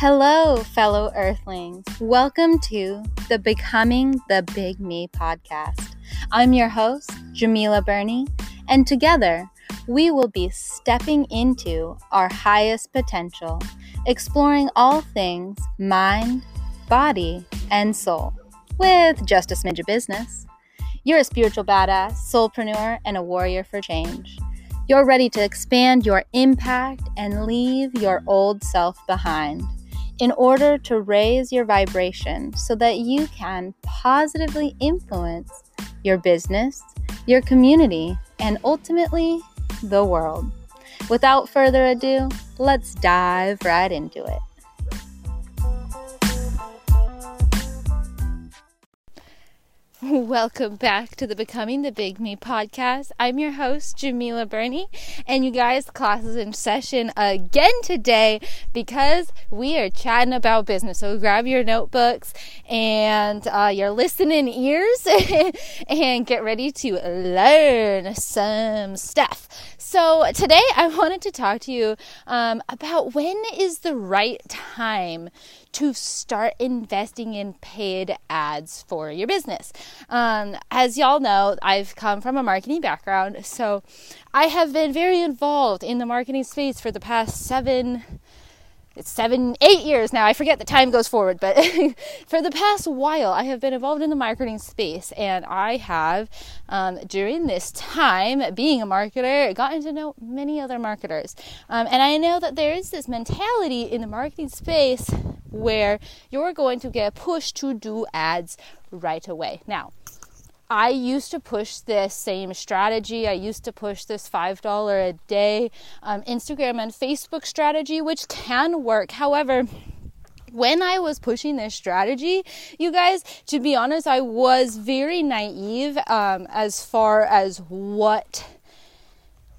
Hello, fellow Earthlings. Welcome to the Becoming the Big Me podcast. I'm your host, Djemilah Birnie, and together we will be stepping into our highest potential, exploring all things mind, body, and soul with just a smidge of business. You're a spiritual badass, soulpreneur, and a warrior for change. You're ready to expand your impact and leave your old self behind in order to raise your vibration so that you can positively influence your business, your community, and ultimately the world. Without further ado, let's dive right into it. Welcome back to the Becoming the Big Me podcast. I'm your host, Djemilah Birnie, and you guys, class is in session again today because we are chatting about business. So grab your notebooks and uh, your listening ears and get ready to learn some stuff. So today I wanted to talk to you um, about when is the right time to start investing in paid ads for your business. Um, as y'all know, I've come from a marketing background, so I have been very involved in the marketing space for the past seven it's seven, eight years now. I forget the time goes forward, but for the past while, I have been involved in the marketing space, and I have, um, during this time, being a marketer, gotten to know many other marketers. Um, and I know that there is this mentality in the marketing space where you're going to get pushed to do ads right away. Now, I used to push this same strategy. I used to push this $5 a day um, Instagram and Facebook strategy, which can work. However, when I was pushing this strategy, you guys, to be honest, I was very naive um, as far as what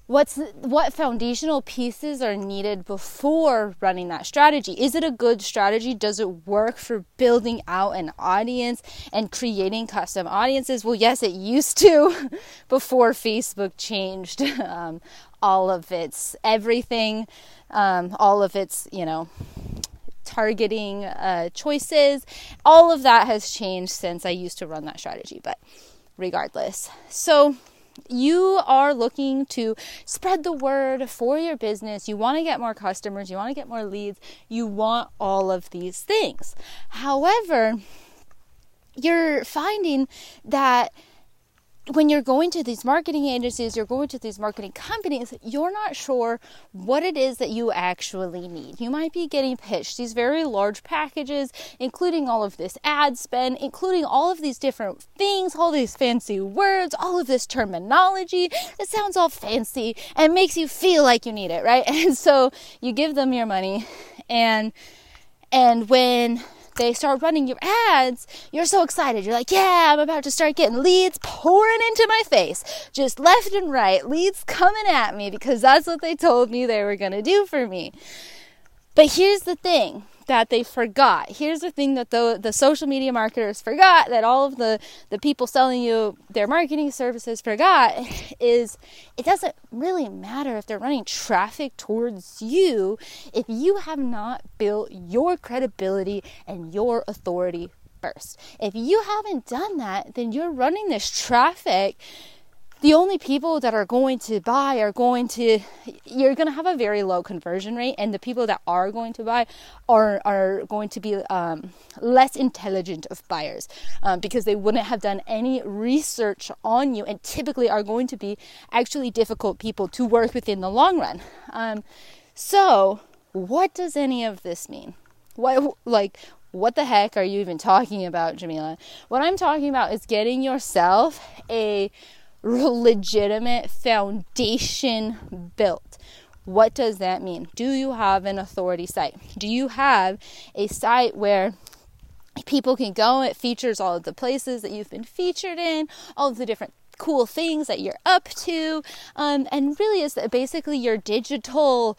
what's what foundational pieces are needed before running that strategy? Is it a good strategy? Does it work for building out an audience and creating custom audiences? Well yes it used to before facebook changed um, all of its everything um, all of its you know targeting uh, choices. All of that has changed since i used to run that strategy but regardless. So you are looking to spread the word for your business, you want to get more customers, you want to get more leads, you want all of these things. However, you're finding that when you're going to these marketing agencies, you're going to these marketing companies, you're not sure what it is that you actually need. You might be getting pitched these very large packages, including all of this ad spend, including all of these different things, all these fancy words, all of this terminology. It sounds all fancy and makes you feel like you need it, right? And so you give them your money and and when they start running your ads, you're so excited. You're like, yeah, I'm about to start getting leads pouring into my face, just left and right, leads coming at me because that's what they told me they were going to do for me. But here's the thing that they forgot. Here's the thing that the the social media marketers forgot that all of the the people selling you their marketing services forgot is it doesn't really matter if they're running traffic towards you if you have not built your credibility and your authority first. If you haven't done that, then you're running this traffic the only people that are going to buy are going to you're going to have a very low conversion rate and the people that are going to buy are are going to be um, less intelligent of buyers um, because they wouldn't have done any research on you and typically are going to be actually difficult people to work with in the long run. Um, so what does any of this mean? What like what the heck are you even talking about Djemilah? What i'm talking about is getting yourself a legitimate foundation built. What does that mean? Do you have an authority site? Do you have a site where people can go? It features all of the places that you've been featured in, all of the different cool things that you're up to, um, and really is basically your digital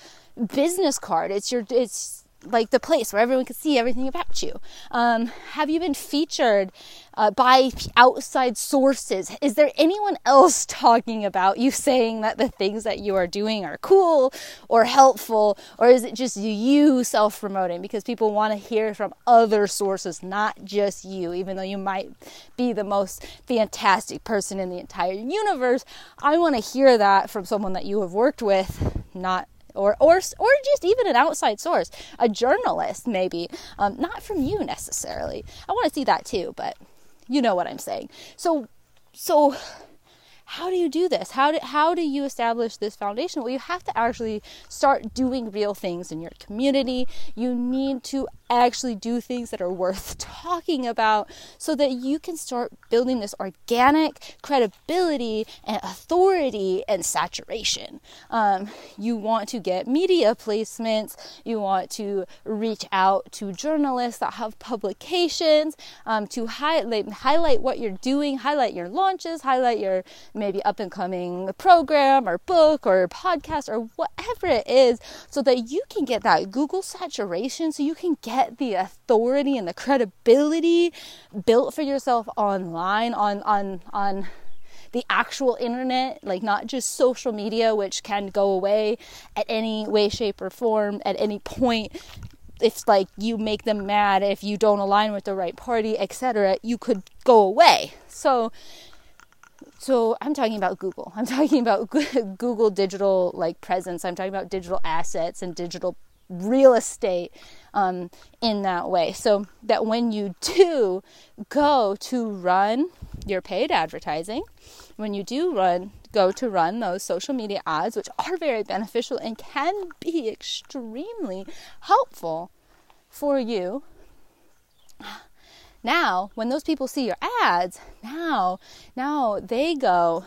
business card. It's your it's like the place where everyone can see everything about you? Um, have you been featured uh, by outside sources? Is there anyone else talking about you saying that the things that you are doing are cool or helpful? Or is it just you self promoting? Because people want to hear from other sources, not just you, even though you might be the most fantastic person in the entire universe. I want to hear that from someone that you have worked with, not or or or just even an outside source, a journalist maybe, um, not from you necessarily. I want to see that too, but you know what I'm saying. So so how do you do this? How do, how do you establish this foundation? Well, you have to actually start doing real things in your community. You need to actually do things that are worth talking about so that you can start building this organic credibility and authority and saturation. Um, you want to get media placements, you want to reach out to journalists that have publications um, to highlight, highlight what you're doing, highlight your launches, highlight your maybe up and coming program or book or podcast or whatever it is so that you can get that Google saturation so you can get get the authority and the credibility built for yourself online on on on the actual internet, like not just social media, which can go away at any way, shape, or form at any point. If like you make them mad, if you don't align with the right party, etc., you could go away. So, so I'm talking about Google. I'm talking about Google digital like presence. I'm talking about digital assets and digital real estate um, in that way. So that when you do go to run your paid advertising, when you do run, go to run those social media ads, which are very beneficial and can be extremely helpful for you. Now, when those people see your ads, now, now they go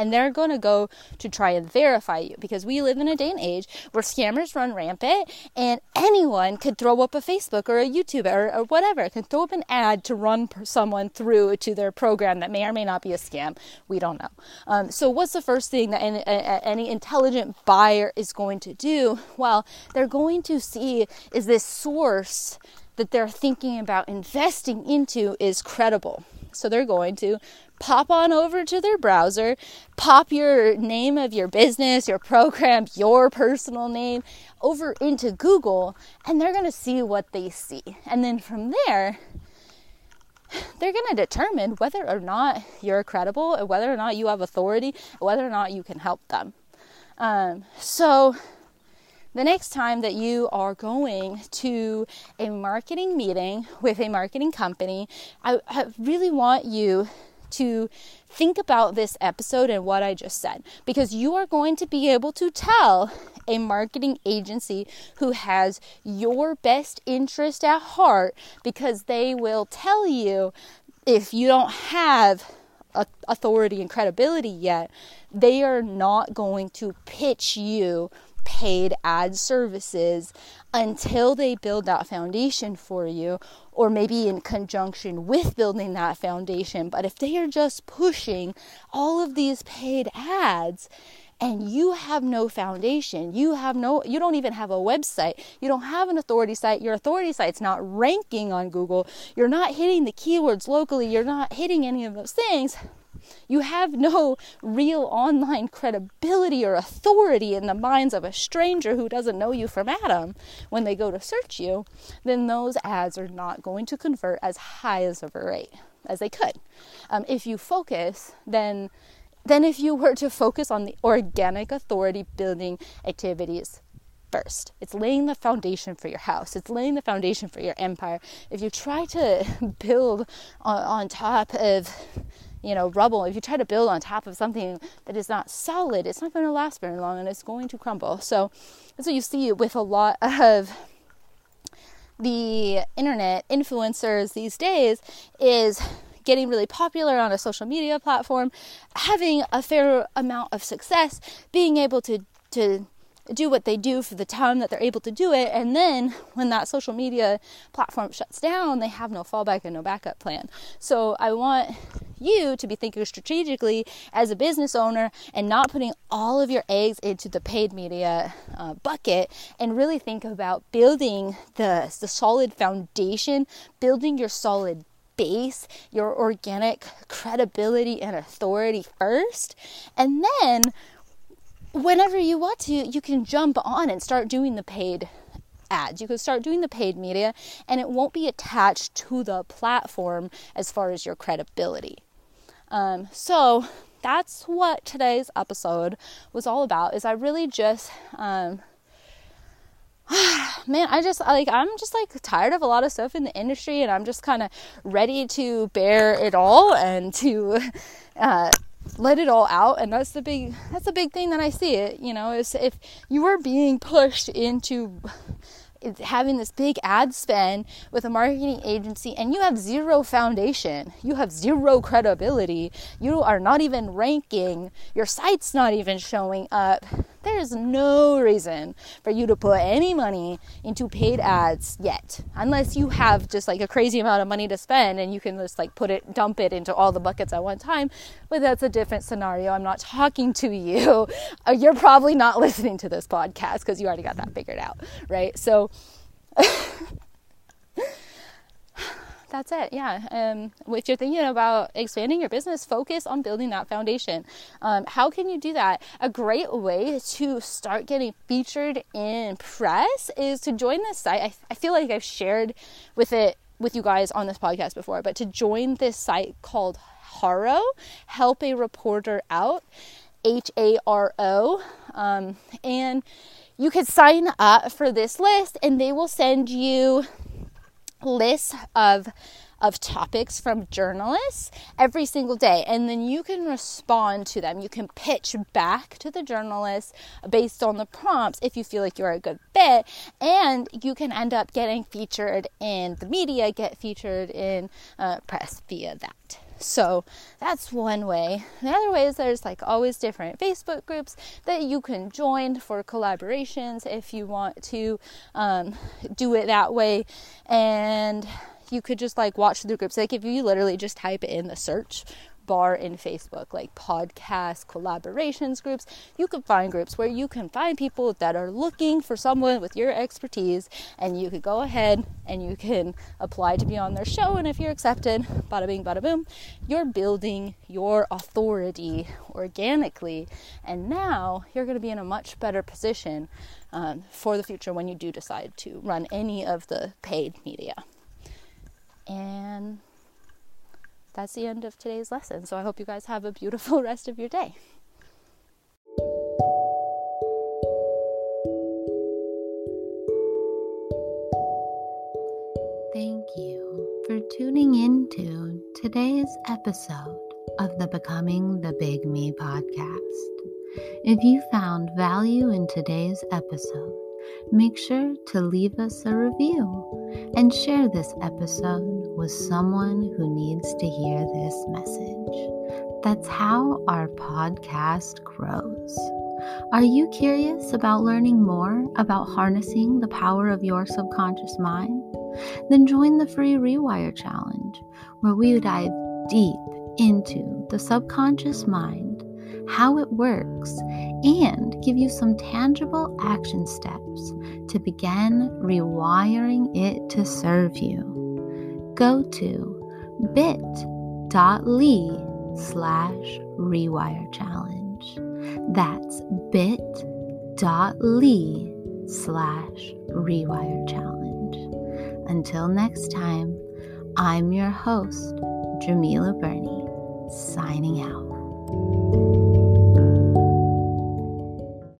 and they're going to go to try and verify you because we live in a day and age where scammers run rampant and anyone could throw up a Facebook or a YouTube or, or whatever, can throw up an ad to run someone through to their program that may or may not be a scam. We don't know. Um, so, what's the first thing that any, any intelligent buyer is going to do? Well, they're going to see is this source that they're thinking about investing into is credible. So they're going to pop on over to their browser, pop your name of your business, your program, your personal name over into Google, and they're going to see what they see. And then from there, they're going to determine whether or not you're credible, whether or not you have authority, whether or not you can help them. Um, so, the next time that you are going to a marketing meeting with a marketing company, I, I really want you to think about this episode and what I just said because you are going to be able to tell a marketing agency who has your best interest at heart because they will tell you if you don't have authority and credibility yet, they are not going to pitch you paid ad services until they build that foundation for you, or maybe in conjunction with building that foundation. But if they are just pushing all of these paid ads, and you have no foundation you have no you don't even have a website you don't have an authority site your authority site's not ranking on google you're not hitting the keywords locally you're not hitting any of those things you have no real online credibility or authority in the minds of a stranger who doesn't know you from Adam when they go to search you, then those ads are not going to convert as high as of a rate as they could. Um, if you focus, then then if you were to focus on the organic authority building activities first. It's laying the foundation for your house. It's laying the foundation for your empire. If you try to build on, on top of you know, rubble, if you try to build on top of something that is not solid, it's not going to last very long and it's going to crumble. So that's what you see with a lot of the internet influencers these days is getting really popular on a social media platform, having a fair amount of success, being able to to do what they do for the time that they're able to do it. And then when that social media platform shuts down, they have no fallback and no backup plan. So I want you to be thinking strategically as a business owner and not putting all of your eggs into the paid media uh, bucket and really think about building the, the solid foundation, building your solid base, your organic credibility and authority first. And then whenever you want to, you can jump on and start doing the paid ads. You can start doing the paid media and it won't be attached to the platform as far as your credibility. Um, so that's what today's episode was all about is I really just um, man, I just like I'm just like tired of a lot of stuff in the industry and I'm just kind of ready to bear it all and to uh, let it all out and that's the big that's the big thing that I see. It you know is if you are being pushed into having this big ad spend with a marketing agency and you have zero foundation, you have zero credibility, you are not even ranking, your site's not even showing up, there is no reason for you to put any money into paid ads yet, unless you have just like a crazy amount of money to spend and you can just like put it, dump it into all the buckets at one time. But that's a different scenario. I'm not talking to you. Uh, you're probably not listening to this podcast because you already got that figured out, right? So, that's it. Yeah. Um, if you're thinking about expanding your business, focus on building that foundation. Um, how can you do that? A great way to start getting featured in press is to join this site. I, I feel like I've shared with it with you guys on this podcast before, but to join this site called Haro, help a reporter out, H A R O, um, and you could sign up for this list, and they will send you lists of of topics from journalists every single day and then you can respond to them. You can pitch back to the journalists based on the prompts if you feel like you're a good fit and you can end up getting featured in the media get featured in uh, press via that so that's one way. The other way is there's like always different Facebook groups that you can join for collaborations if you want to um, do it that way. And you could just like watch the groups. Like if you literally just type in the search bar in Facebook, like podcast collaborations groups. You can find groups where you can find people that are looking for someone with your expertise, and you could go ahead and you can apply to be on their show. And if you're accepted, bada bing, bada boom, you're building your authority organically. And now you're going to be in a much better position um, for the future when you do decide to run any of the paid media. And that's the end of today's lesson. So I hope you guys have a beautiful rest of your day. Thank you for tuning in to today's episode of the Becoming the Big Me podcast. If you found value in today's episode, make sure to leave us a review and share this episode with someone who needs to hear this message. That's how our podcast grows. Are you curious about learning more about harnessing the power of your subconscious mind? Then join the free Rewire Challenge, where we dive deep into the subconscious mind, how it works, and give you some tangible action steps to begin rewiring it to serve you. Go to bit.ly slash rewire challenge. That's bit.ly slash rewire challenge. Until next time, I'm your host, Djemilah Birnie, signing out.